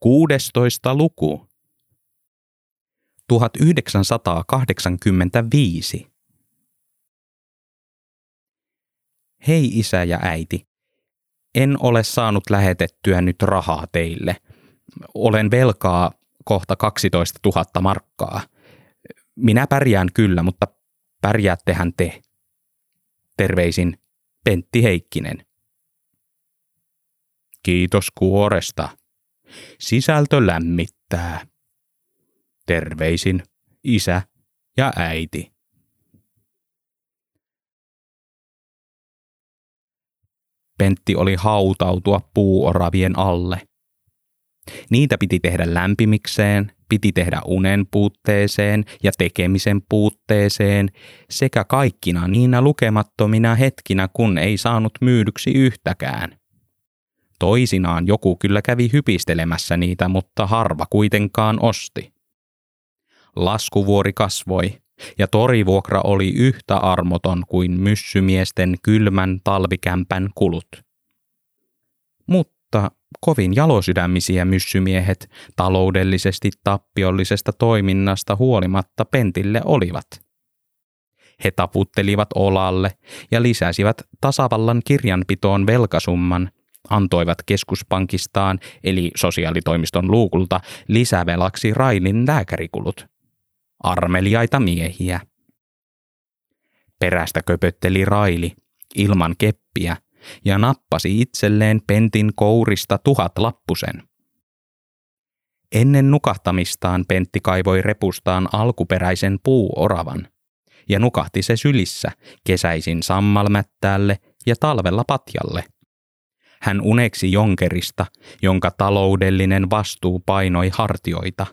16 luku. 1985. Hei isä ja äiti. En ole saanut lähetettyä nyt rahaa teille. Olen velkaa kohta 12 000 markkaa. Minä pärjään kyllä, mutta pärjäättehän te. Terveisin Pentti Heikkinen. Kiitos kuoresta. Sisältö lämmittää. Terveisin isä ja äiti. Pentti oli hautautua puuoravien alle. Niitä piti tehdä lämpimikseen, piti tehdä unen puutteeseen ja tekemisen puutteeseen sekä kaikkina niinä lukemattomina hetkinä, kun ei saanut myydyksi yhtäkään. Toisinaan joku kyllä kävi hypistelemässä niitä, mutta harva kuitenkaan osti. Laskuvuori kasvoi, ja torivuokra oli yhtä armoton kuin myssymiesten kylmän talvikämpän kulut. Mutta kovin jalosydämisiä myssymiehet taloudellisesti tappiollisesta toiminnasta huolimatta pentille olivat. He taputtelivat olalle ja lisäsivät tasavallan kirjanpitoon velkasumman, antoivat keskuspankistaan eli sosiaalitoimiston luukulta lisävelaksi Railin lääkärikulut. Armeliaita miehiä. Perästä köpötteli Raili ilman keppiä ja nappasi itselleen pentin kourista tuhat lappusen. Ennen nukahtamistaan Pentti kaivoi repustaan alkuperäisen puuoravan ja nukahti se sylissä kesäisin sammalmättäälle ja talvella patjalle. Hän uneksi jonkerista, jonka taloudellinen vastuu painoi hartioita.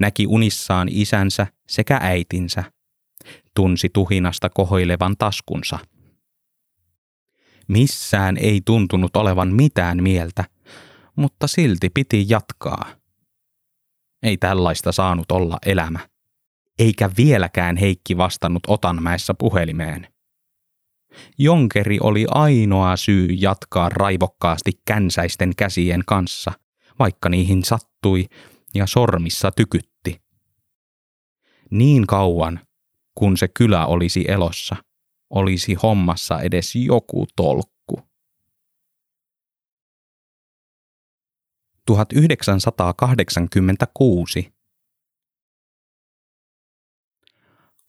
Näki unissaan isänsä sekä äitinsä. Tunsi tuhinasta kohoilevan taskunsa. Missään ei tuntunut olevan mitään mieltä, mutta silti piti jatkaa. Ei tällaista saanut olla elämä. Eikä vieläkään Heikki vastannut Otanmäessä puhelimeen. Jonkeri oli ainoa syy jatkaa raivokkaasti känsäisten käsien kanssa, vaikka niihin sattui ja sormissa tykytti. Niin kauan, kun se kylä olisi elossa, olisi hommassa edes joku tolkku. 1986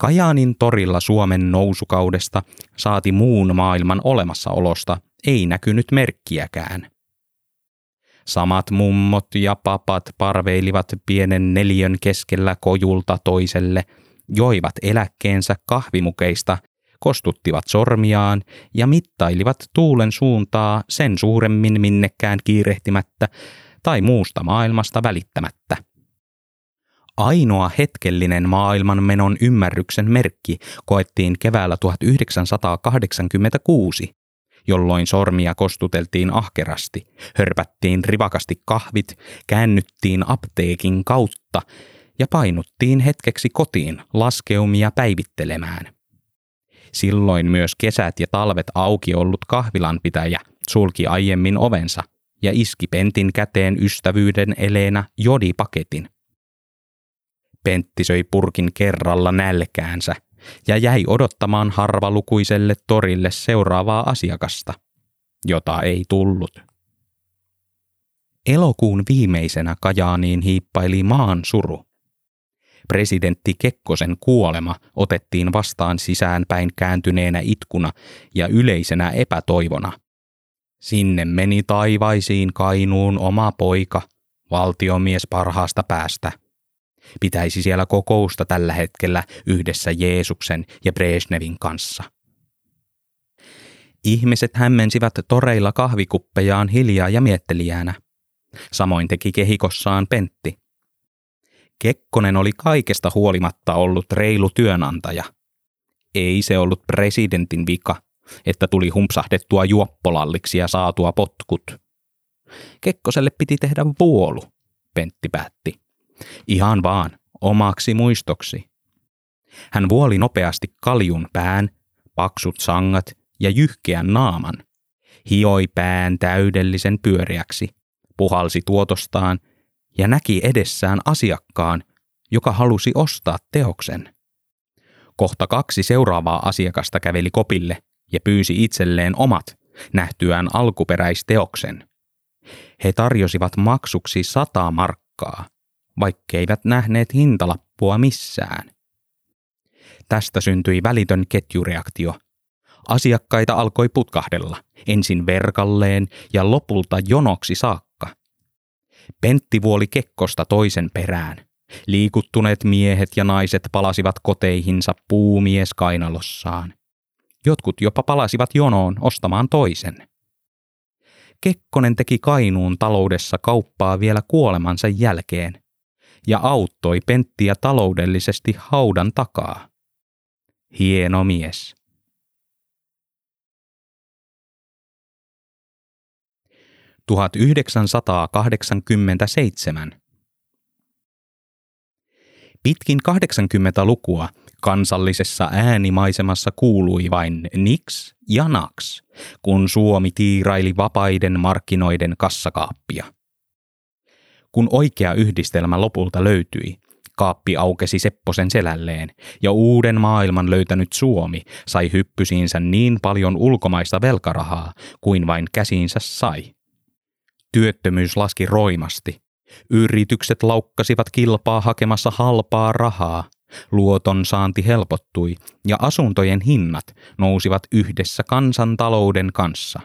Kajaanin torilla Suomen nousukaudesta saati muun maailman olemassaolosta ei näkynyt merkkiäkään. Samat mummot ja papat parveilivat pienen neljön keskellä kojulta toiselle, joivat eläkkeensä kahvimukeista, kostuttivat sormiaan ja mittailivat tuulen suuntaa sen suuremmin minnekään kiirehtimättä tai muusta maailmasta välittämättä. Ainoa hetkellinen maailmanmenon ymmärryksen merkki koettiin keväällä 1986, jolloin sormia kostuteltiin ahkerasti, hörpättiin rivakasti kahvit, käännyttiin apteekin kautta ja painuttiin hetkeksi kotiin laskeumia päivittelemään. Silloin myös kesät ja talvet auki ollut kahvilanpitäjä sulki aiemmin ovensa ja iski Pentin käteen ystävyyden eleenä jodipaketin. Pentti söi purkin kerralla nälkäänsä ja jäi odottamaan harvalukuiselle torille seuraavaa asiakasta, jota ei tullut. Elokuun viimeisenä Kajaaniin hiippaili maan suru. Presidentti Kekkosen kuolema otettiin vastaan sisäänpäin kääntyneenä itkuna ja yleisenä epätoivona. Sinne meni taivaisiin Kainuun oma poika, valtiomies parhaasta päästä – Pitäisi siellä kokousta tällä hetkellä yhdessä Jeesuksen ja Brezhnevin kanssa. Ihmiset hämmensivät toreilla kahvikuppejaan hiljaa ja miettelijänä. Samoin teki kehikossaan Pentti. Kekkonen oli kaikesta huolimatta ollut reilu työnantaja. Ei se ollut presidentin vika, että tuli humpsahdettua juoppolalliksi ja saatua potkut. Kekkoselle piti tehdä vuolu, Pentti päätti. Ihan vaan, omaksi muistoksi. Hän vuoli nopeasti kaljun pään, paksut sangat ja jyhkeän naaman. Hioi pään täydellisen pyöreäksi, puhalsi tuotostaan ja näki edessään asiakkaan, joka halusi ostaa teoksen. Kohta kaksi seuraavaa asiakasta käveli kopille ja pyysi itselleen omat, nähtyään alkuperäisteoksen. He tarjosivat maksuksi sata markkaa, vaikkeivät nähneet hintalappua missään. Tästä syntyi välitön ketjureaktio. Asiakkaita alkoi putkahdella, ensin verkalleen ja lopulta jonoksi saakka. Pentti vuoli kekkosta toisen perään. Liikuttuneet miehet ja naiset palasivat koteihinsa puumies kainalossaan. Jotkut jopa palasivat jonoon ostamaan toisen. Kekkonen teki Kainuun taloudessa kauppaa vielä kuolemansa jälkeen ja auttoi Penttiä taloudellisesti haudan takaa. Hieno mies. Tuhat 1987 Pitkin 80-lukua kansallisessa äänimaisemassa kuului vain niks ja naks, kun Suomi tiiraili vapaiden markkinoiden kassakaappia. Kun oikea yhdistelmä lopulta löytyi, kaappi aukesi Sepposen selälleen, ja uuden maailman löytänyt Suomi sai hyppysiinsä niin paljon ulkomaista velkarahaa kuin vain käsiinsä sai. Työttömyys laski roimasti, Yritykset laukkasivat kilpaa hakemassa halpaa rahaa. Luoton saanti helpottui ja asuntojen hinnat nousivat yhdessä kansantalouden kanssa.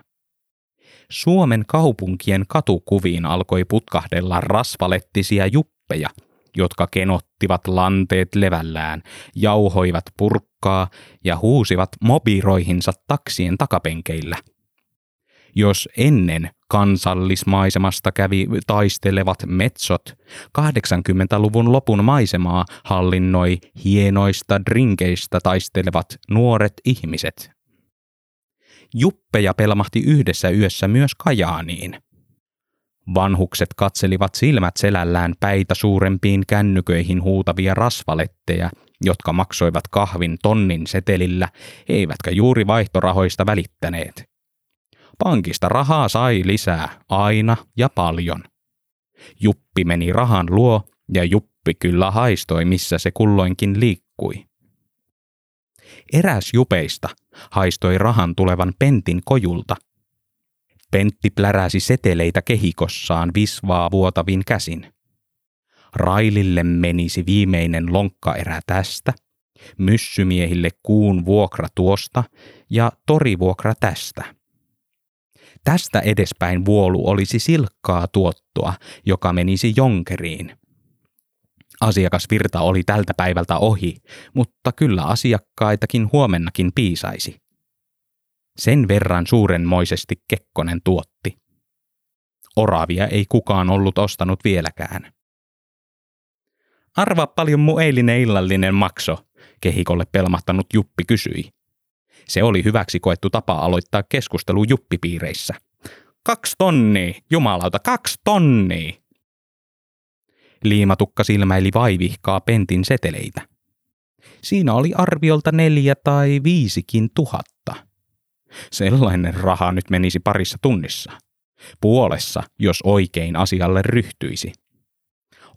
Suomen kaupunkien katukuviin alkoi putkahdella rasvalettisia juppeja, jotka kenottivat lanteet levällään, jauhoivat purkkaa ja huusivat mobiroihinsa taksien takapenkeillä – jos ennen kansallismaisemasta kävi taistelevat metsot, 80-luvun lopun maisemaa hallinnoi hienoista drinkeistä taistelevat nuoret ihmiset. Juppeja pelmahti yhdessä yössä myös Kajaaniin. Vanhukset katselivat silmät selällään päitä suurempiin kännyköihin huutavia rasvaletteja, jotka maksoivat kahvin tonnin setelillä, eivätkä juuri vaihtorahoista välittäneet. Pankista rahaa sai lisää, aina ja paljon. Juppi meni rahan luo ja Juppi kyllä haistoi, missä se kulloinkin liikkui. Eräs jupeista haistoi rahan tulevan Pentin kojulta. Pentti pläräsi seteleitä kehikossaan visvaa vuotavin käsin. Railille menisi viimeinen lonkkaerä tästä, myssymiehille kuun vuokra tuosta ja torivuokra tästä. Tästä edespäin vuolu olisi silkkaa tuottoa, joka menisi jonkeriin. Asiakasvirta oli tältä päivältä ohi, mutta kyllä asiakkaitakin huomennakin piisaisi. Sen verran suurenmoisesti Kekkonen tuotti. Oravia ei kukaan ollut ostanut vieläkään. Arvaa paljon mu eilinen illallinen makso, kehikolle pelmahtanut Juppi kysyi. Se oli hyväksi koettu tapa aloittaa keskustelu juppipiireissä. Kaksi tonnia, jumalauta, kaksi tonnia! Liimatukka silmäili vaivihkaa pentin seteleitä. Siinä oli arviolta neljä tai viisikin tuhatta. Sellainen raha nyt menisi parissa tunnissa. Puolessa, jos oikein asialle ryhtyisi.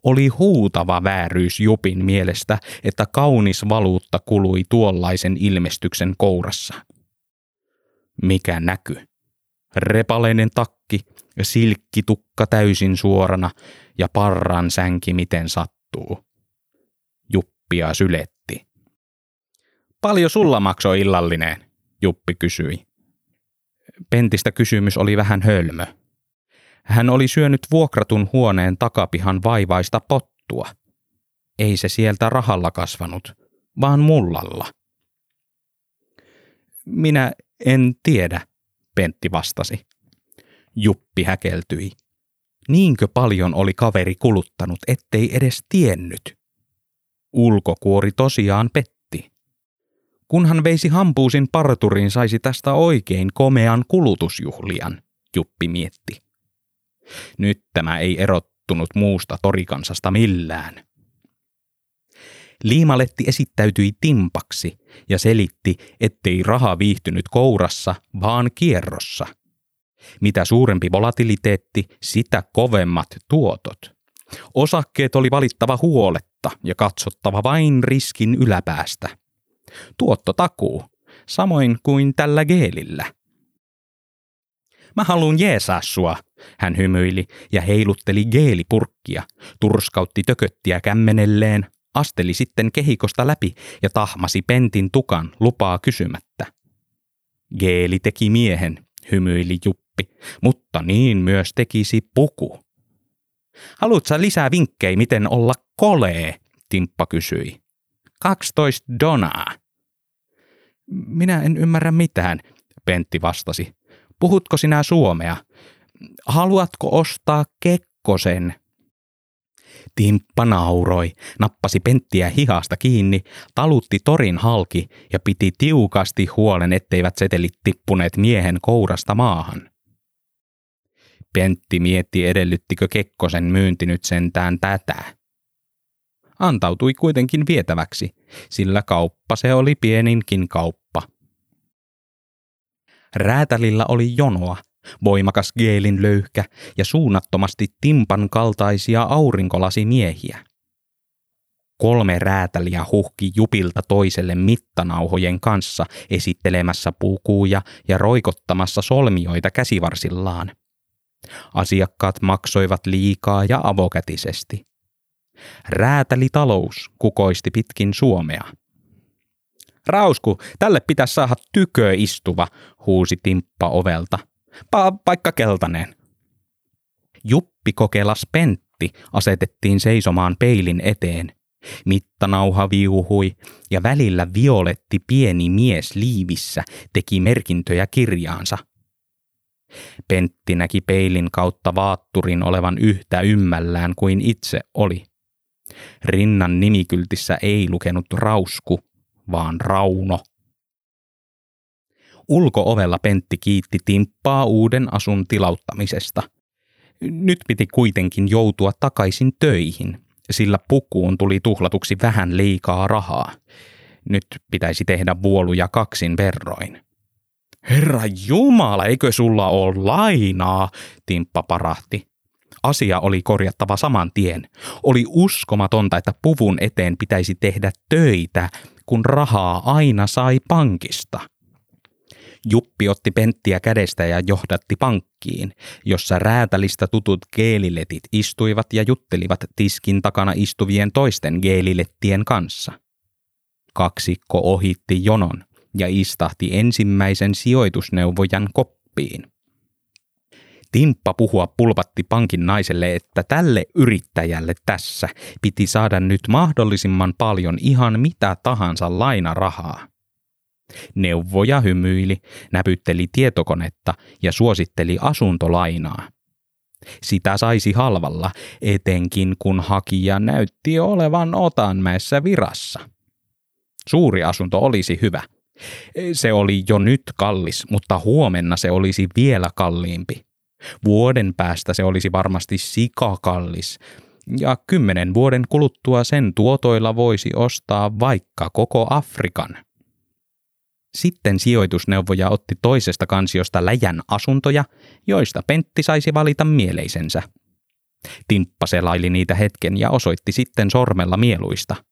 Oli huutava vääryys Jupin mielestä, että kaunis valuutta kului tuollaisen ilmestyksen kourassa. Mikä näky? Repaleinen takki silkkitukka täysin suorana ja parran sänki miten sattuu. Juppia syletti. Paljon sulla maksoi illallinen? Juppi kysyi. Pentistä kysymys oli vähän hölmö. Hän oli syönyt vuokratun huoneen takapihan vaivaista pottua. Ei se sieltä rahalla kasvanut, vaan mullalla. Minä en tiedä, Pentti vastasi. Juppi häkeltyi. Niinkö paljon oli kaveri kuluttanut, ettei edes tiennyt? Ulkokuori tosiaan petti. Kunhan veisi hampuusin parturiin, saisi tästä oikein komean kulutusjuhlian, Juppi mietti. Nyt tämä ei erottunut muusta torikansasta millään. Liimaletti esittäytyi timpaksi ja selitti, ettei raha viihtynyt kourassa, vaan kierrossa. Mitä suurempi volatiliteetti, sitä kovemmat tuotot. Osakkeet oli valittava huoletta ja katsottava vain riskin yläpäästä. Tuotto takuu, samoin kuin tällä geelillä. Mä haluun jeesaa sua, hän hymyili ja heilutteli geelipurkkia, turskautti tököttiä kämmenelleen, asteli sitten kehikosta läpi ja tahmasi pentin tukan lupaa kysymättä. Geeli teki miehen, hymyili Juppi, mutta niin myös tekisi puku. Haluatko lisää vinkkejä, miten olla kolee? Timppa kysyi. 12 donaa. Minä en ymmärrä mitään, Pentti vastasi. Puhutko sinä suomea? Haluatko ostaa Kekkosen? Timppa nauroi, nappasi Penttiä hihasta kiinni, talutti torin halki ja piti tiukasti huolen, etteivät setelit tippuneet miehen kourasta maahan. Pentti mietti edellyttikö Kekkosen myynti nyt sentään tätä. Antautui kuitenkin vietäväksi, sillä kauppa se oli pieninkin kauppa. Räätälillä oli jonoa, voimakas geelin löyhkä ja suunnattomasti timpan kaltaisia aurinkolasimiehhiä. Kolme räätäliä huhki jupilta toiselle mittanauhojen kanssa esittelemässä pukuja ja roikottamassa solmioita käsivarsillaan. Asiakkaat maksoivat liikaa ja avokätisesti. Räätälitalous kukoisti pitkin Suomea. Rausku, tälle pitäisi saada tykö istuva, huusi Timppa ovelta. Pa- vaikka keltainen. Juppi kokelas Pentti asetettiin seisomaan peilin eteen. Mittanauha viuhui ja välillä violetti pieni mies liivissä teki merkintöjä kirjaansa – Pentti näki peilin kautta vaatturin olevan yhtä ymmällään kuin itse oli. Rinnan nimikyltissä ei lukenut Rausku, vaan Rauno. Ulkoovella Pentti kiitti Timppaa uuden asun tilauttamisesta. Nyt piti kuitenkin joutua takaisin töihin, sillä pukuun tuli tuhlatuksi vähän liikaa rahaa. Nyt pitäisi tehdä vuoluja kaksin verroin. Herra Jumala, eikö sulla ole lainaa? Timppa parahti. Asia oli korjattava saman tien. Oli uskomatonta, että puvun eteen pitäisi tehdä töitä, kun rahaa aina sai pankista. Juppi otti penttiä kädestä ja johdatti pankkiin, jossa räätälistä tutut geeliletit istuivat ja juttelivat tiskin takana istuvien toisten geelilettien kanssa. Kaksikko ohitti jonon ja istahti ensimmäisen sijoitusneuvojan koppiin. Timppa puhua pulpatti pankin naiselle, että tälle yrittäjälle tässä piti saada nyt mahdollisimman paljon ihan mitä tahansa lainarahaa. Neuvoja hymyili, näpytteli tietokonetta ja suositteli asuntolainaa. Sitä saisi halvalla, etenkin kun hakija näytti olevan Otanmäessä virassa. Suuri asunto olisi hyvä – se oli jo nyt kallis, mutta huomenna se olisi vielä kalliimpi. Vuoden päästä se olisi varmasti sikakallis, ja kymmenen vuoden kuluttua sen tuotoilla voisi ostaa vaikka koko Afrikan. Sitten sijoitusneuvoja otti toisesta kansiosta läjän asuntoja, joista Pentti saisi valita mieleisensä. Timppa selaili niitä hetken ja osoitti sitten sormella mieluista –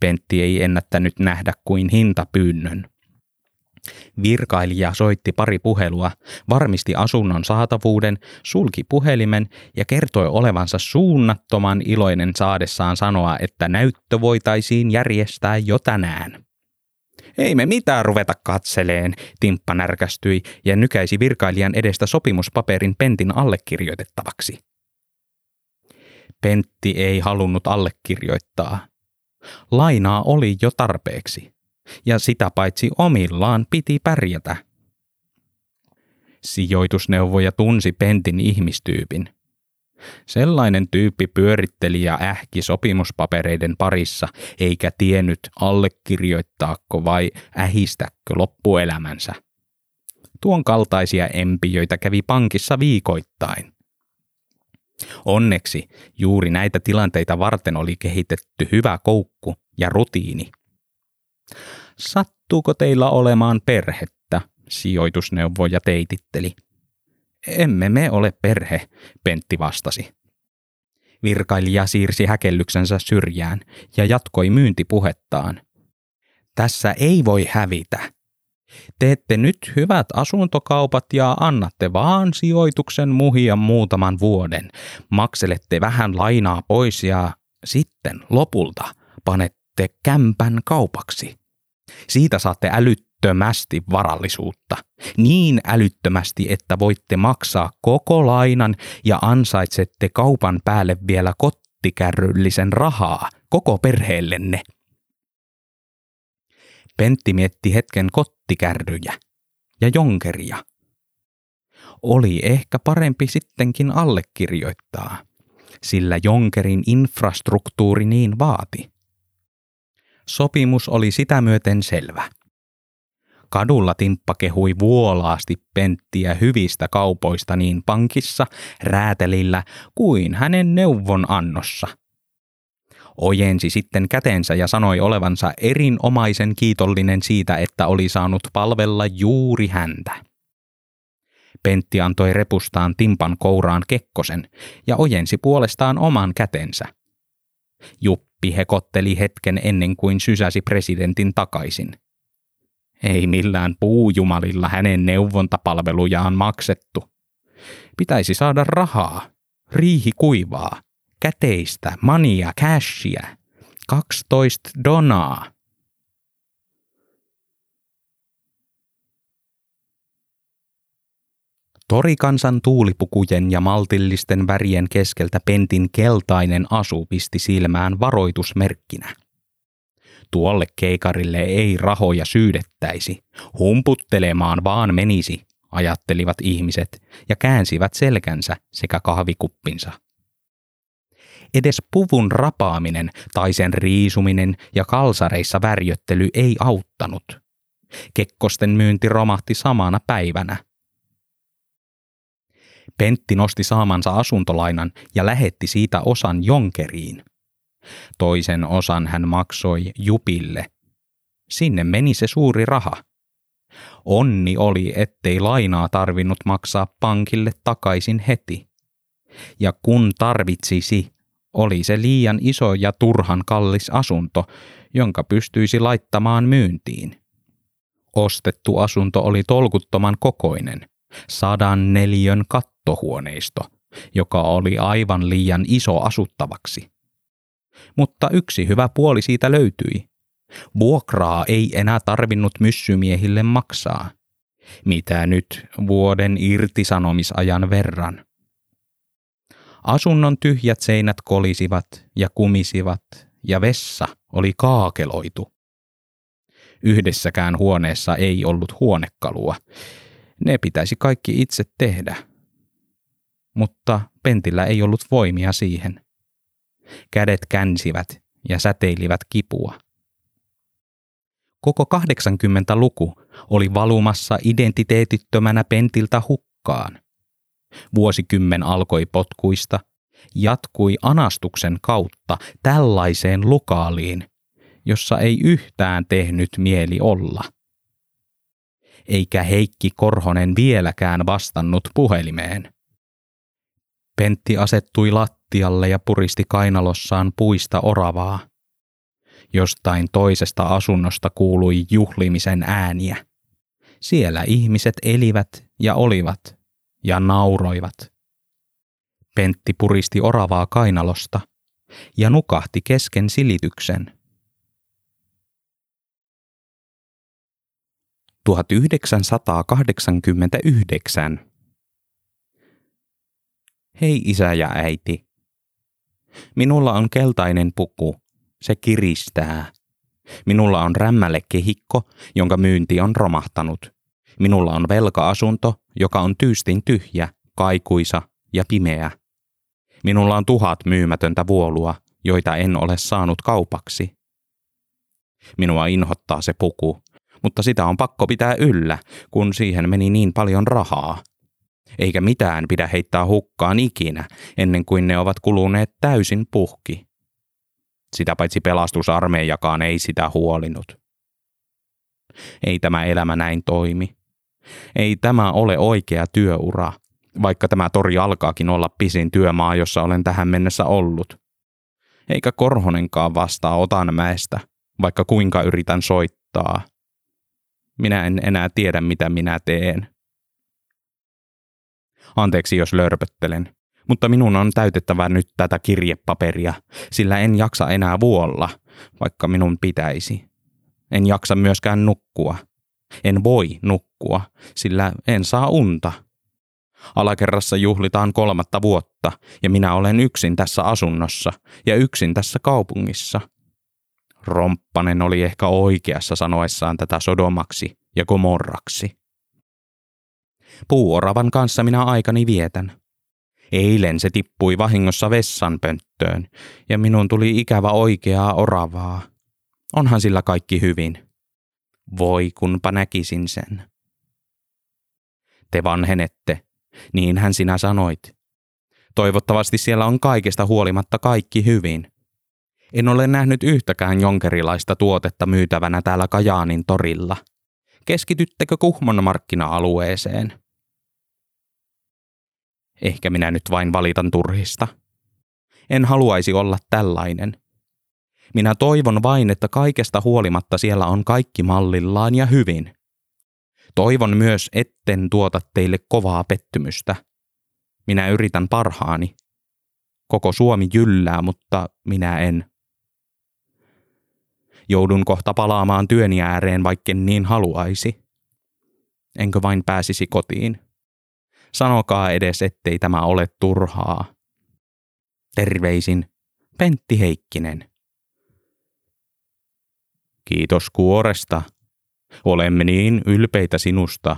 Pentti ei ennättänyt nähdä kuin hintapyynnön. Virkailija soitti pari puhelua, varmisti asunnon saatavuuden, sulki puhelimen ja kertoi olevansa suunnattoman iloinen saadessaan sanoa, että näyttö voitaisiin järjestää jo tänään. Ei me mitään ruveta katseleen, Timppa närkästyi ja nykäisi virkailijan edestä sopimuspaperin Pentin allekirjoitettavaksi. Pentti ei halunnut allekirjoittaa. Lainaa oli jo tarpeeksi, ja sitä paitsi omillaan piti pärjätä. Sijoitusneuvoja tunsi Pentin ihmistyypin. Sellainen tyyppi pyöritteli ja ähki sopimuspapereiden parissa, eikä tiennyt allekirjoittaako vai ähistäkö loppuelämänsä. Tuon kaltaisia empijöitä kävi pankissa viikoittain. Onneksi juuri näitä tilanteita varten oli kehitetty hyvä koukku ja rutiini. Sattuuko teillä olemaan perhettä? Sijoitusneuvoja teititteli. Emme me ole perhe, Pentti vastasi. Virkailija siirsi häkellyksensä syrjään ja jatkoi myyntipuhettaan. Tässä ei voi hävitä. Teette nyt hyvät asuntokaupat ja annatte vaan sijoituksen muhia muutaman vuoden. Makselette vähän lainaa pois ja sitten lopulta panette kämpän kaupaksi. Siitä saatte älyttömästi varallisuutta. Niin älyttömästi, että voitte maksaa koko lainan ja ansaitsette kaupan päälle vielä kottikärryllisen rahaa koko perheellenne – Pentti mietti hetken kottikärryjä ja jonkeria. Oli ehkä parempi sittenkin allekirjoittaa, sillä jonkerin infrastruktuuri niin vaati. Sopimus oli sitä myöten selvä. Kadulla Timppa kehui vuolaasti Penttiä hyvistä kaupoista niin pankissa, räätelillä kuin hänen neuvon annossa – ojensi sitten kätensä ja sanoi olevansa erinomaisen kiitollinen siitä, että oli saanut palvella juuri häntä. Pentti antoi repustaan Timpan kouraan Kekkosen ja ojensi puolestaan oman kätensä. Juppi hekotteli hetken ennen kuin sysäsi presidentin takaisin. Ei millään puujumalilla hänen neuvontapalvelujaan maksettu. Pitäisi saada rahaa, riihi kuivaa, käteistä, mania, cashia. 12 donaa. Torikansan tuulipukujen ja maltillisten värien keskeltä Pentin keltainen asu pisti silmään varoitusmerkkinä. Tuolle keikarille ei rahoja syydettäisi, humputtelemaan vaan menisi, ajattelivat ihmiset ja käänsivät selkänsä sekä kahvikuppinsa. Edes puvun rapaaminen tai sen riisuminen ja kalsareissa värjöttely ei auttanut. Kekkosten myynti romahti samana päivänä. Pentti nosti saamansa asuntolainan ja lähetti siitä osan Jonkeriin. Toisen osan hän maksoi Jupille. Sinne meni se suuri raha. Onni oli, ettei lainaa tarvinnut maksaa pankille takaisin heti. Ja kun tarvitsisi, oli se liian iso ja turhan kallis asunto, jonka pystyisi laittamaan myyntiin. Ostettu asunto oli tolkuttoman kokoinen, sadan neliön kattohuoneisto, joka oli aivan liian iso asuttavaksi. Mutta yksi hyvä puoli siitä löytyi. Vuokraa ei enää tarvinnut myssymiehille maksaa. Mitä nyt vuoden irtisanomisajan verran? Asunnon tyhjät seinät kolisivat ja kumisivat ja vessa oli kaakeloitu. Yhdessäkään huoneessa ei ollut huonekalua. Ne pitäisi kaikki itse tehdä. Mutta Pentillä ei ollut voimia siihen. Kädet känsivät ja säteilivät kipua. Koko 80-luku oli valumassa identiteetittömänä Pentiltä hukkaan. Vuosikymmen alkoi potkuista, jatkui anastuksen kautta tällaiseen lukaaliin, jossa ei yhtään tehnyt mieli olla. Eikä Heikki Korhonen vieläkään vastannut puhelimeen. Pentti asettui lattialle ja puristi kainalossaan puista oravaa. Jostain toisesta asunnosta kuului juhlimisen ääniä. Siellä ihmiset elivät ja olivat ja nauroivat. Pentti puristi oravaa kainalosta ja nukahti kesken silityksen. 1989 Hei isä ja äiti. Minulla on keltainen puku. Se kiristää. Minulla on rämmälle kehikko, jonka myynti on romahtanut. Minulla on velka-asunto, joka on tyystin tyhjä, kaikuisa ja pimeä. Minulla on tuhat myymätöntä vuolua, joita en ole saanut kaupaksi. Minua inhottaa se puku, mutta sitä on pakko pitää yllä, kun siihen meni niin paljon rahaa. Eikä mitään pidä heittää hukkaan ikinä, ennen kuin ne ovat kuluneet täysin puhki. Sitä paitsi pelastusarmeijakaan ei sitä huolinut. Ei tämä elämä näin toimi. Ei tämä ole oikea työura. vaikka tämä tori alkaakin olla pisin työmaa, jossa olen tähän mennessä ollut. Eikä Korhonenkaan vastaa Otanmäestä, vaikka kuinka yritän soittaa. Minä en enää tiedä, mitä minä teen. Anteeksi, jos lörpöttelen, mutta minun on täytettävä nyt tätä kirjepaperia, sillä en jaksa enää vuolla, vaikka minun pitäisi. En jaksa myöskään nukkua. En voi nukkua, sillä en saa unta. Alakerrassa juhlitaan kolmatta vuotta ja minä olen yksin tässä asunnossa ja yksin tässä kaupungissa. Romppanen oli ehkä oikeassa sanoessaan tätä sodomaksi ja komorraksi. Puuoravan kanssa minä aikani vietän. Eilen se tippui vahingossa vessanpönttöön ja minun tuli ikävä oikeaa oravaa. Onhan sillä kaikki hyvin. Voi kunpa näkisin sen. Te vanhenette, niinhän sinä sanoit. Toivottavasti siellä on kaikesta huolimatta kaikki hyvin. En ole nähnyt yhtäkään jonkerilaista tuotetta myytävänä täällä Kajaanin torilla. Keskityttekö Kuhmon markkina-alueeseen? Ehkä minä nyt vain valitan turhista. En haluaisi olla tällainen. Minä toivon vain, että kaikesta huolimatta siellä on kaikki mallillaan ja hyvin. Toivon myös, etten tuota teille kovaa pettymystä. Minä yritän parhaani. Koko Suomi jyllää, mutta minä en. Joudun kohta palaamaan työni ääreen, vaikken niin haluaisi. Enkö vain pääsisi kotiin? Sanokaa edes, ettei tämä ole turhaa. Terveisin, Pentti Heikkinen. Kiitos kuoresta. Olemme niin ylpeitä sinusta.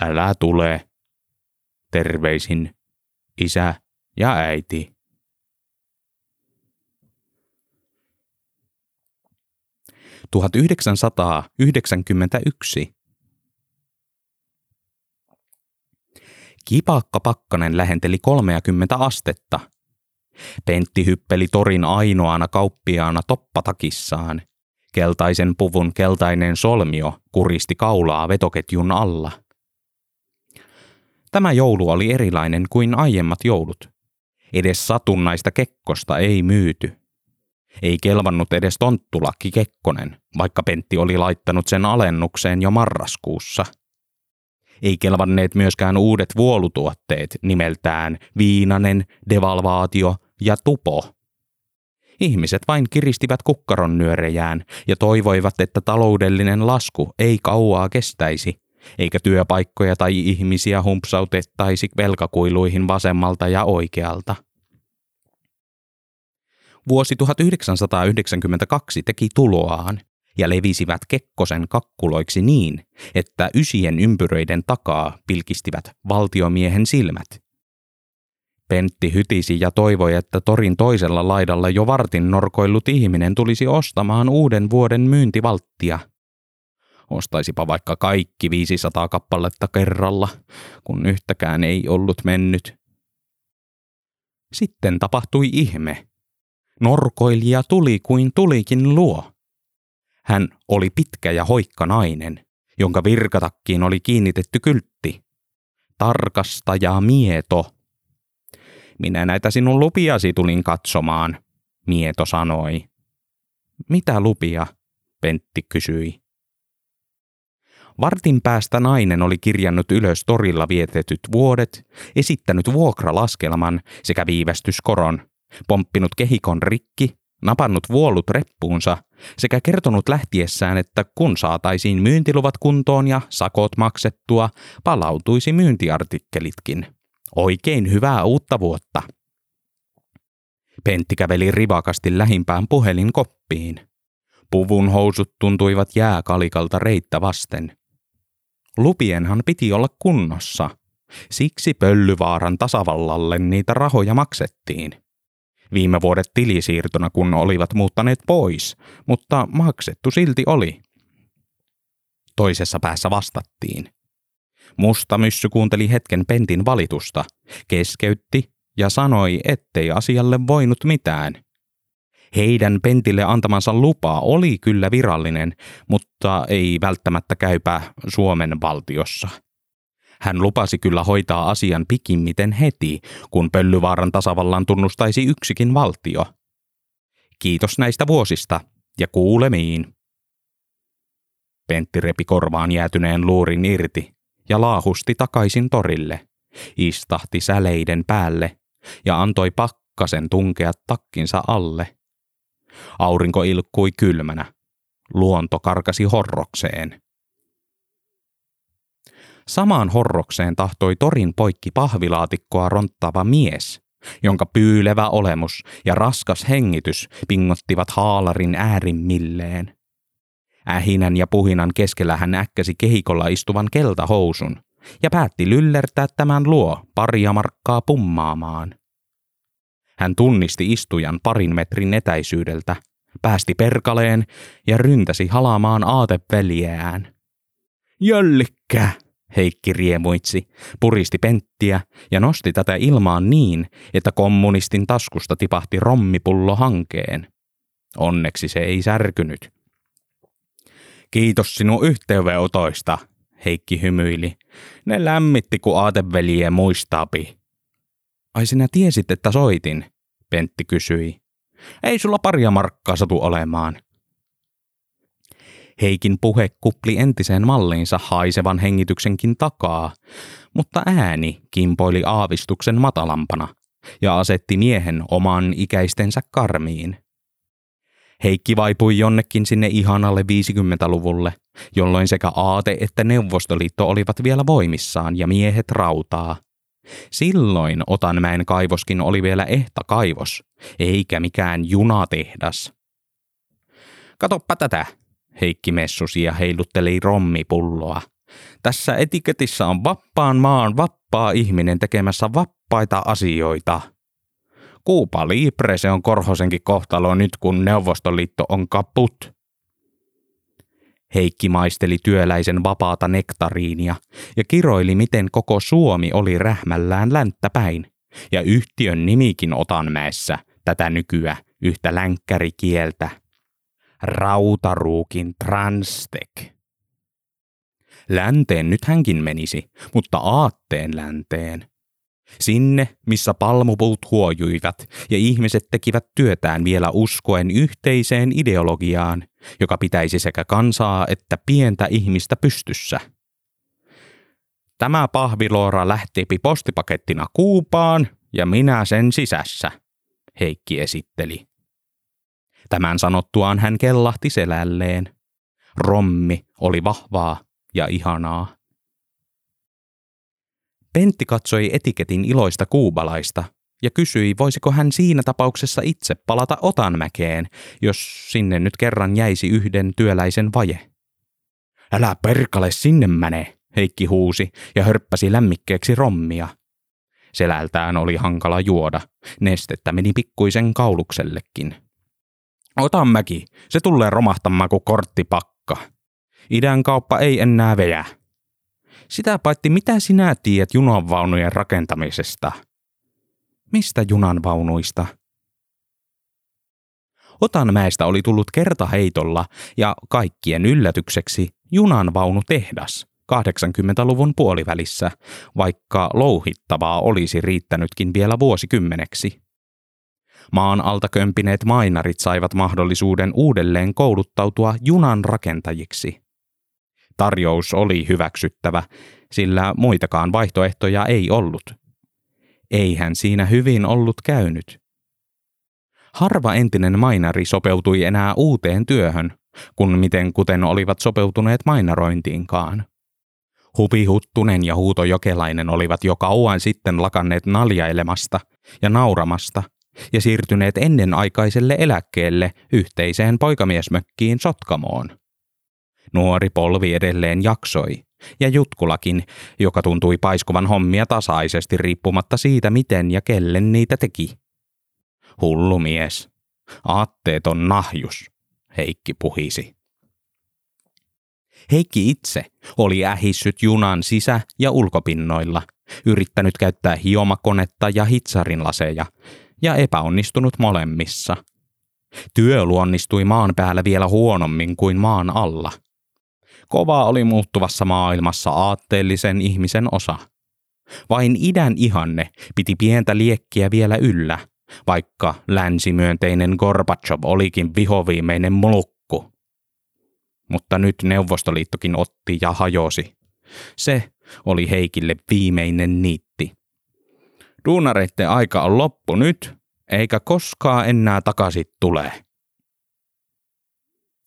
Älä tule. Terveisin, isä ja äiti. yksi. Kipakka Pakkanen lähenteli 30 astetta. Pentti hyppeli torin ainoana kauppiaana toppatakissaan – Keltaisen puvun keltainen solmio kuristi kaulaa vetoketjun alla. Tämä joulu oli erilainen kuin aiemmat joulut. Edes satunnaista kekkosta ei myyty. Ei kelvannut edes tonttulakki Kekkonen, vaikka Pentti oli laittanut sen alennukseen jo marraskuussa. Ei kelvanneet myöskään uudet vuolutuotteet nimeltään Viinanen, Devalvaatio ja Tupo – Ihmiset vain kiristivät kukkaron nyörejään ja toivoivat, että taloudellinen lasku ei kauaa kestäisi, eikä työpaikkoja tai ihmisiä humpsautettaisi velkakuiluihin vasemmalta ja oikealta. Vuosi 1992 teki tuloaan ja levisivät Kekkosen kakkuloiksi niin, että ysien ympyröiden takaa pilkistivät valtiomiehen silmät – Pentti hytisi ja toivoi, että torin toisella laidalla jo vartin norkoillut ihminen tulisi ostamaan uuden vuoden myyntivalttia. Ostaisipa vaikka kaikki 500 kappaletta kerralla, kun yhtäkään ei ollut mennyt. Sitten tapahtui ihme. Norkoilija tuli kuin tulikin luo. Hän oli pitkä ja hoikka nainen, jonka virkatakkiin oli kiinnitetty kyltti. Tarkastaja Mieto minä näitä sinun lupiasi tulin katsomaan, Mieto sanoi. Mitä lupia? Pentti kysyi. Vartin päästä nainen oli kirjannut ylös torilla vietetyt vuodet, esittänyt vuokralaskelman sekä viivästyskoron, pomppinut kehikon rikki, napannut vuolut reppuunsa sekä kertonut lähtiessään, että kun saataisiin myyntiluvat kuntoon ja sakot maksettua, palautuisi myyntiartikkelitkin. Oikein hyvää uutta vuotta. Pentti käveli rivakasti lähimpään puhelinkoppiin. Puvun housut tuntuivat jääkalikalta reittä vasten. Lupienhan piti olla kunnossa. Siksi Pöllyvaaran tasavallalle niitä rahoja maksettiin. Viime vuodet tilisiirtona kun olivat muuttaneet pois, mutta maksettu silti oli. Toisessa päässä vastattiin. Musta myssy kuunteli hetken Pentin valitusta, keskeytti ja sanoi, ettei asialle voinut mitään. Heidän Pentille antamansa lupa oli kyllä virallinen, mutta ei välttämättä käypä Suomen valtiossa. Hän lupasi kyllä hoitaa asian pikimmiten heti, kun Pöllyvaaran tasavallan tunnustaisi yksikin valtio. Kiitos näistä vuosista ja kuulemiin. Pentti repi korvaan jäätyneen luurin irti ja laahusti takaisin torille, istahti säleiden päälle ja antoi pakkasen tunkea takkinsa alle. Aurinko ilkkui kylmänä. Luonto karkasi horrokseen. Samaan horrokseen tahtoi torin poikki pahvilaatikkoa ronttava mies, jonka pyylevä olemus ja raskas hengitys pingottivat haalarin äärimmilleen. Ähinän ja puhinan keskellä hän äkkäsi kehikolla istuvan keltahousun ja päätti lyllertää tämän luo paria markkaa pummaamaan. Hän tunnisti istujan parin metrin etäisyydeltä, päästi perkaleen ja ryntäsi halaamaan aateveljeään. Jöllikkä, Heikki riemuitsi, puristi penttiä ja nosti tätä ilmaan niin, että kommunistin taskusta tipahti rommipullo hankeen. Onneksi se ei särkynyt. Kiitos sinun yhteydenotoista, Heikki hymyili. Ne lämmitti, kun aateveljiä muistaapi. Ai sinä tiesit, että soitin, Pentti kysyi. Ei sulla paria markkaa satu olemaan. Heikin puhe kupli entiseen malliinsa haisevan hengityksenkin takaa, mutta ääni kimpoili aavistuksen matalampana ja asetti miehen oman ikäistensä karmiin. Heikki vaipui jonnekin sinne ihanalle 50-luvulle, jolloin sekä aate että Neuvostoliitto olivat vielä voimissaan ja miehet rautaa. Silloin Otanmäen kaivoskin oli vielä ehta kaivos, eikä mikään junatehdas. Katoppa tätä, Heikki messusi ja heilutteli rommipulloa. Tässä etiketissä on vappaan maan vappaa ihminen tekemässä vappaita asioita. Kuupa Libre se on Korhosenkin kohtalo nyt, kun Neuvostoliitto on kaput. Heikki maisteli työläisen vapaata nektariinia ja kiroili, miten koko Suomi oli rähmällään länttäpäin. Ja yhtiön nimikin Otanmäessä tätä nykyä yhtä länkkärikieltä. Rautaruukin Transtek. Länteen nyt hänkin menisi, mutta aatteen länteen. Sinne, missä palmupuut huojuivat ja ihmiset tekivät työtään vielä uskoen yhteiseen ideologiaan, joka pitäisi sekä kansaa että pientä ihmistä pystyssä. Tämä pahviloora lähti postipakettina Kuupaan ja minä sen sisässä, Heikki esitteli. Tämän sanottuaan hän kellahti selälleen. Rommi oli vahvaa ja ihanaa. Pentti katsoi etiketin iloista kuubalaista ja kysyi, voisiko hän siinä tapauksessa itse palata Otanmäkeen, jos sinne nyt kerran jäisi yhden työläisen vaje. Älä perkale sinne mäne, Heikki huusi ja hörppäsi lämmikkeeksi rommia. Selältään oli hankala juoda, nestettä meni pikkuisen kauluksellekin. Otanmäki, se tulee romahtamaan kuin korttipakka. Idän kauppa ei enää veä. Sitä paitsi mitä sinä tiedät junanvaunujen rakentamisesta? Mistä junanvaunuista? Otanmäestä oli tullut kertaheitolla ja kaikkien yllätykseksi junanvaunutehdas 80-luvun puolivälissä, vaikka louhittavaa olisi riittänytkin vielä vuosikymmeneksi. Maan alta kömpineet mainarit saivat mahdollisuuden uudelleen kouluttautua junan rakentajiksi. Tarjous oli hyväksyttävä, sillä muitakaan vaihtoehtoja ei ollut. Eihän siinä hyvin ollut käynyt. Harva entinen mainari sopeutui enää uuteen työhön, kun miten kuten olivat sopeutuneet mainarointiinkaan. Hupi Huttunen ja Huuto Jokelainen olivat jo kauan sitten lakanneet naljailemasta ja nauramasta ja siirtyneet ennenaikaiselle eläkkeelle yhteiseen poikamiesmökkiin Sotkamoon. Nuori polvi edelleen jaksoi, ja Jutkulakin, joka tuntui paiskuvan hommia tasaisesti riippumatta siitä, miten ja kellen niitä teki. Hullu mies. Aatteet on nahjus, Heikki puhisi. Heikki itse oli ähissyt junan sisä- ja ulkopinnoilla, yrittänyt käyttää hiomakonetta ja hitsarin laseja, ja epäonnistunut molemmissa. Työ luonnistui maan päällä vielä huonommin kuin maan alla – Kova oli muuttuvassa maailmassa aatteellisen ihmisen osa. Vain idän ihanne piti pientä liekkiä vielä yllä, vaikka länsimyönteinen Gorbachev olikin vihoviimeinen mulukku. Mutta nyt Neuvostoliittokin otti ja hajosi. Se oli Heikille viimeinen niitti. Duunareitten aika on loppu nyt, eikä koskaan enää takaisin tule.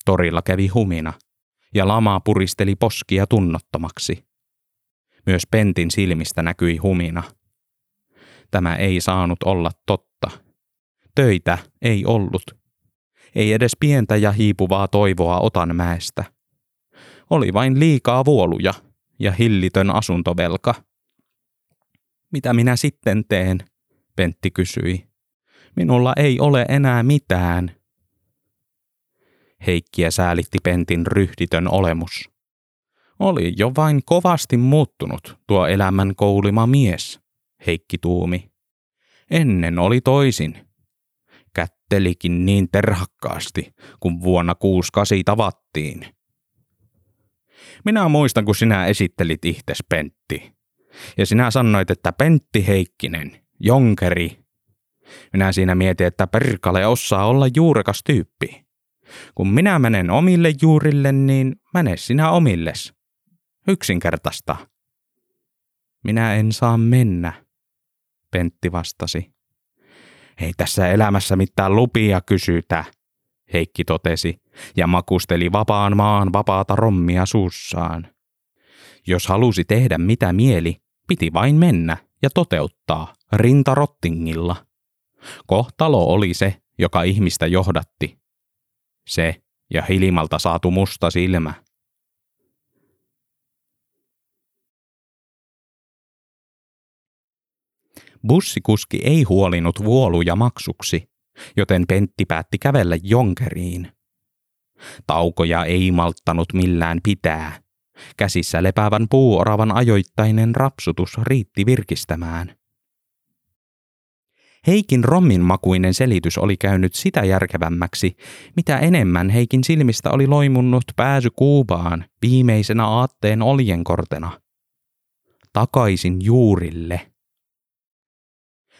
Torilla kävi humina, ja lama puristeli poskia tunnottomaksi. Myös Pentin silmistä näkyi humina. Tämä ei saanut olla totta. Töitä ei ollut. Ei edes pientä ja hiipuvaa toivoa otan mäestä. Oli vain liikaa vuoluja ja hillitön asuntovelka. Mitä minä sitten teen? Pentti kysyi. Minulla ei ole enää mitään. Heikkiä säälitti Pentin ryhditön olemus. Oli jo vain kovasti muuttunut tuo elämän koulima mies, Heikki tuumi. Ennen oli toisin. Kättelikin niin terhakkaasti, kun vuonna 68 tavattiin. Minä muistan, kun sinä esittelit ihtes Pentti. Ja sinä sanoit, että Pentti Heikkinen, jonkeri. Minä siinä mietin, että perkale osaa olla juurekas tyyppi. Kun minä menen omille juurille, niin mene sinä omilles. Yksinkertaista. Minä en saa mennä, Pentti vastasi. Ei tässä elämässä mitään lupia kysytä, Heikki totesi ja makusteli vapaan maan vapaata rommia suussaan. Jos halusi tehdä mitä mieli, piti vain mennä ja toteuttaa rintarottingilla. Kohtalo oli se, joka ihmistä johdatti. Se ja Hilimalta saatu musta silmä. Bussikuski ei huolinut vuoluja maksuksi, joten Pentti päätti kävellä Jonkeriin. Taukoja ei malttanut millään pitää. Käsissä lepäävän puuoravan ajoittainen rapsutus riitti virkistämään. Heikin rommin makuinen selitys oli käynyt sitä järkevämmäksi, mitä enemmän Heikin silmistä oli loimunnut pääsy Kuubaan viimeisenä aatteen oljenkortena. Takaisin juurille.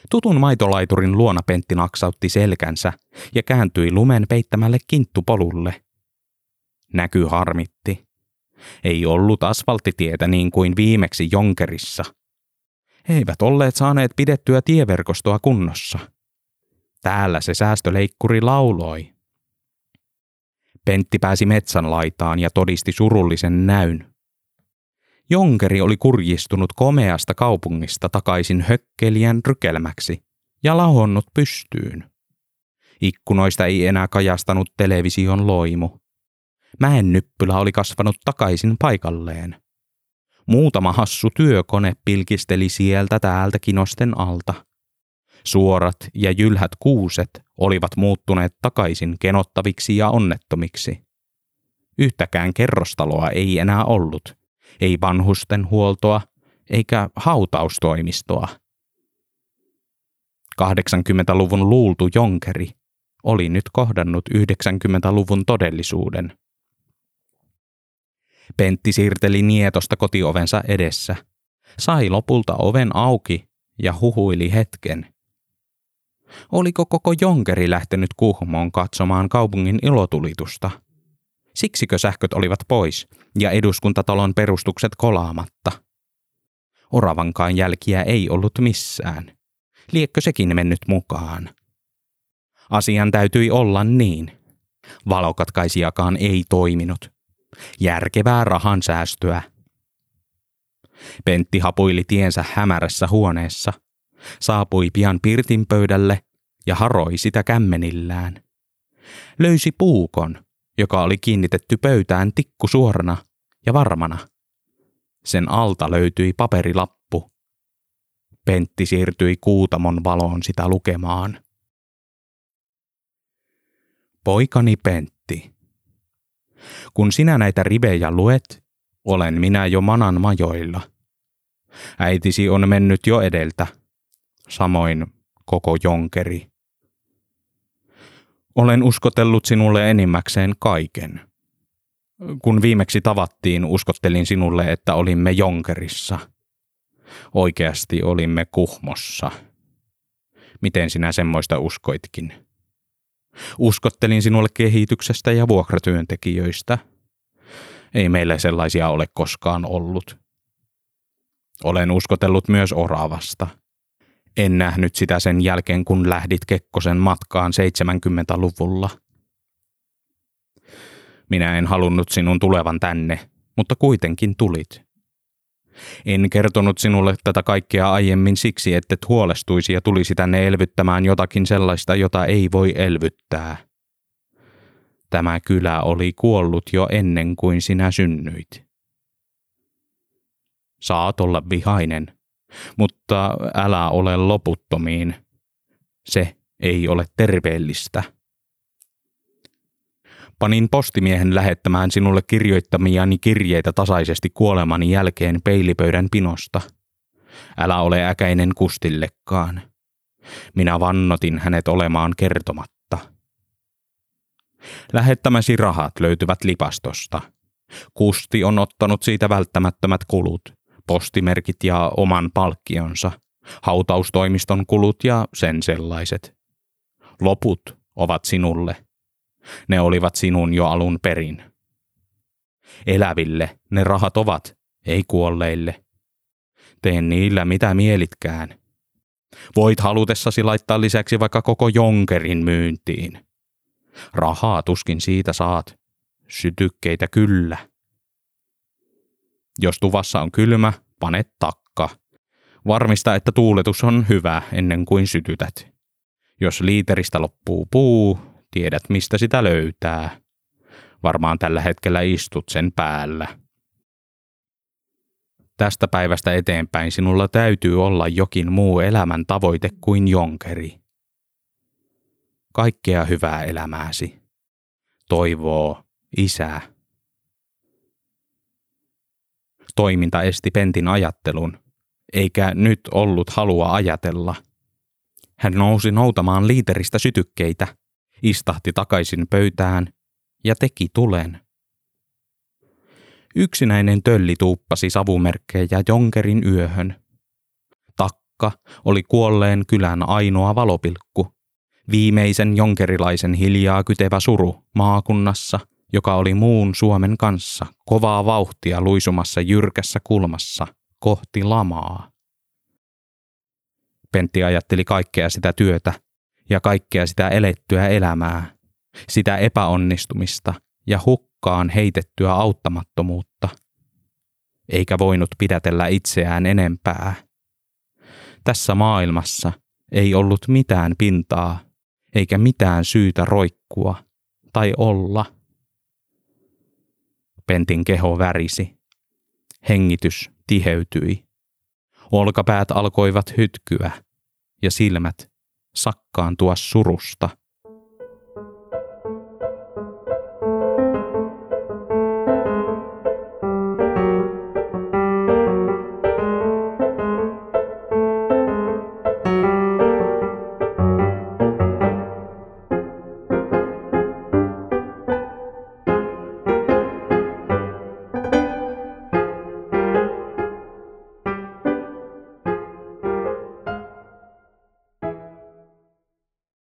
Tutun maitolaiturin luona Pentti naksautti selkänsä ja kääntyi lumen peittämälle kinttupolulle. Näky harmitti. Ei ollut asfalttitietä niin kuin viimeksi Jonkerissa. He eivät olleet saaneet pidettyä tieverkostoa kunnossa. Täällä se säästöleikkuri lauloi. Pentti pääsi metsän laitaan ja todisti surullisen näyn. Jonkeri oli kurjistunut komeasta kaupungista takaisin hökkelijän rykelmäksi ja lahonnut pystyyn. Ikkunoista ei enää kajastanut television loimu. Mäen nyppylä oli kasvanut takaisin paikalleen. Muutama hassu työkone pilkisteli sieltä täältä kinosten alta. Suorat ja jylhät kuuset olivat muuttuneet takaisin kenottaviksi ja onnettomiksi. Yhtäkään kerrostaloa ei enää ollut, ei vanhusten huoltoa eikä hautaustoimistoa. 80-luvun luultu jonkeri oli nyt kohdannut 90-luvun todellisuuden. Pentti siirteli nietosta kotiovensa edessä, sai lopulta oven auki ja huhuili hetken. Oliko koko jonkeri lähtenyt Kuhmoon katsomaan kaupungin ilotulitusta? Siksikö sähköt olivat pois ja eduskuntatalon perustukset kolaamatta? Oravankaan jälkiä ei ollut missään. Liekkö sekin mennyt mukaan? Asian täytyi olla niin. Valokatkaisijakaan ei toiminut. Järkevää rahan säästöä. Pentti hapuili tiensä hämärässä huoneessa, saapui pian pirtin pöydälle ja haroi sitä kämmenillään. Löysi puukon, joka oli kiinnitetty pöytään tikku suorana ja varmana. Sen alta löytyi paperilappu. Pentti siirtyi kuutamon valoon sitä lukemaan. Poikani Pentti. Kun sinä näitä rivejä luet, olen minä jo manan majoilla. Äitisi on mennyt jo edeltä, samoin koko jonkeri. Olen uskotellut sinulle enimmäkseen kaiken. Kun viimeksi tavattiin, uskottelin sinulle, että olimme Jonkerissa. Oikeasti olimme Kuhmossa. Miten sinä semmoista uskoitkin? Uskottelin sinulle kehityksestä ja vuokratyöntekijöistä. Ei meillä sellaisia ole koskaan ollut. Olen uskotellut myös oravasta. En nähnyt sitä sen jälkeen, kun lähdit Kekkosen matkaan 70-luvulla. Minä en halunnut sinun tulevan tänne, mutta kuitenkin tulit. En kertonut sinulle tätä kaikkea aiemmin siksi, että et huolestuisi ja tulisi tänne elvyttämään jotakin sellaista, jota ei voi elvyttää. Tämä kylä oli kuollut jo ennen kuin sinä synnyit. Saat olla vihainen, mutta älä ole loputtomiin. Se ei ole terveellistä. Panin postimiehen lähettämään sinulle kirjoittamiani kirjeitä tasaisesti kuolemani jälkeen peilipöydän pinosta. Älä ole äkäinen kustillekaan. Minä vannotin hänet olemaan kertomatta. Lähettämäsi rahat löytyvät lipastosta. Kusti on ottanut siitä välttämättömät kulut, postimerkit ja oman palkkionsa, hautaustoimiston kulut ja sen sellaiset. Loput ovat sinulle – ne olivat sinun jo alun perin. Eläville ne rahat ovat, ei kuolleille. Tee niillä mitä mielitkään. Voit halutessasi laittaa lisäksi vaikka koko jonkerin myyntiin. Rahaa tuskin siitä saat. Sytykkeitä kyllä. Jos tuvassa on kylmä, pane takka. Varmista, että tuuletus on hyvä ennen kuin sytytät. Jos liiteristä loppuu puu, Tiedät, mistä sitä löytää. Varmaan tällä hetkellä istut sen päällä. Tästä päivästä eteenpäin sinulla täytyy olla jokin muu elämän tavoite kuin jonkeri. Kaikkea hyvää elämääsi. Toivoo isä. Toiminta esti Pentin ajattelun, eikä nyt ollut halua ajatella. Hän nousi noutamaan liiteristä sytykkeitä – istahti takaisin pöytään ja teki tulen. Yksinäinen tölli tuuppasi savumerkkejä Jonkerin yöhön. Takka oli kuolleen kylän ainoa valopilkku, viimeisen jonkerilaisen hiljaa kytevä suru maakunnassa, joka oli muun Suomen kanssa kovaa vauhtia luisumassa jyrkässä kulmassa kohti lamaa. Pentti ajatteli kaikkea sitä työtä, ja kaikkea sitä elettyä elämää, sitä epäonnistumista ja hukkaan heitettyä auttamattomuutta. Eikä voinut pidätellä itseään enempää. Tässä maailmassa ei ollut mitään pintaa, eikä mitään syytä roikkua tai olla. Pentin keho värisi. Hengitys tiheytyi. Olkapäät alkoivat hytkyä ja silmät sakkaantua surusta.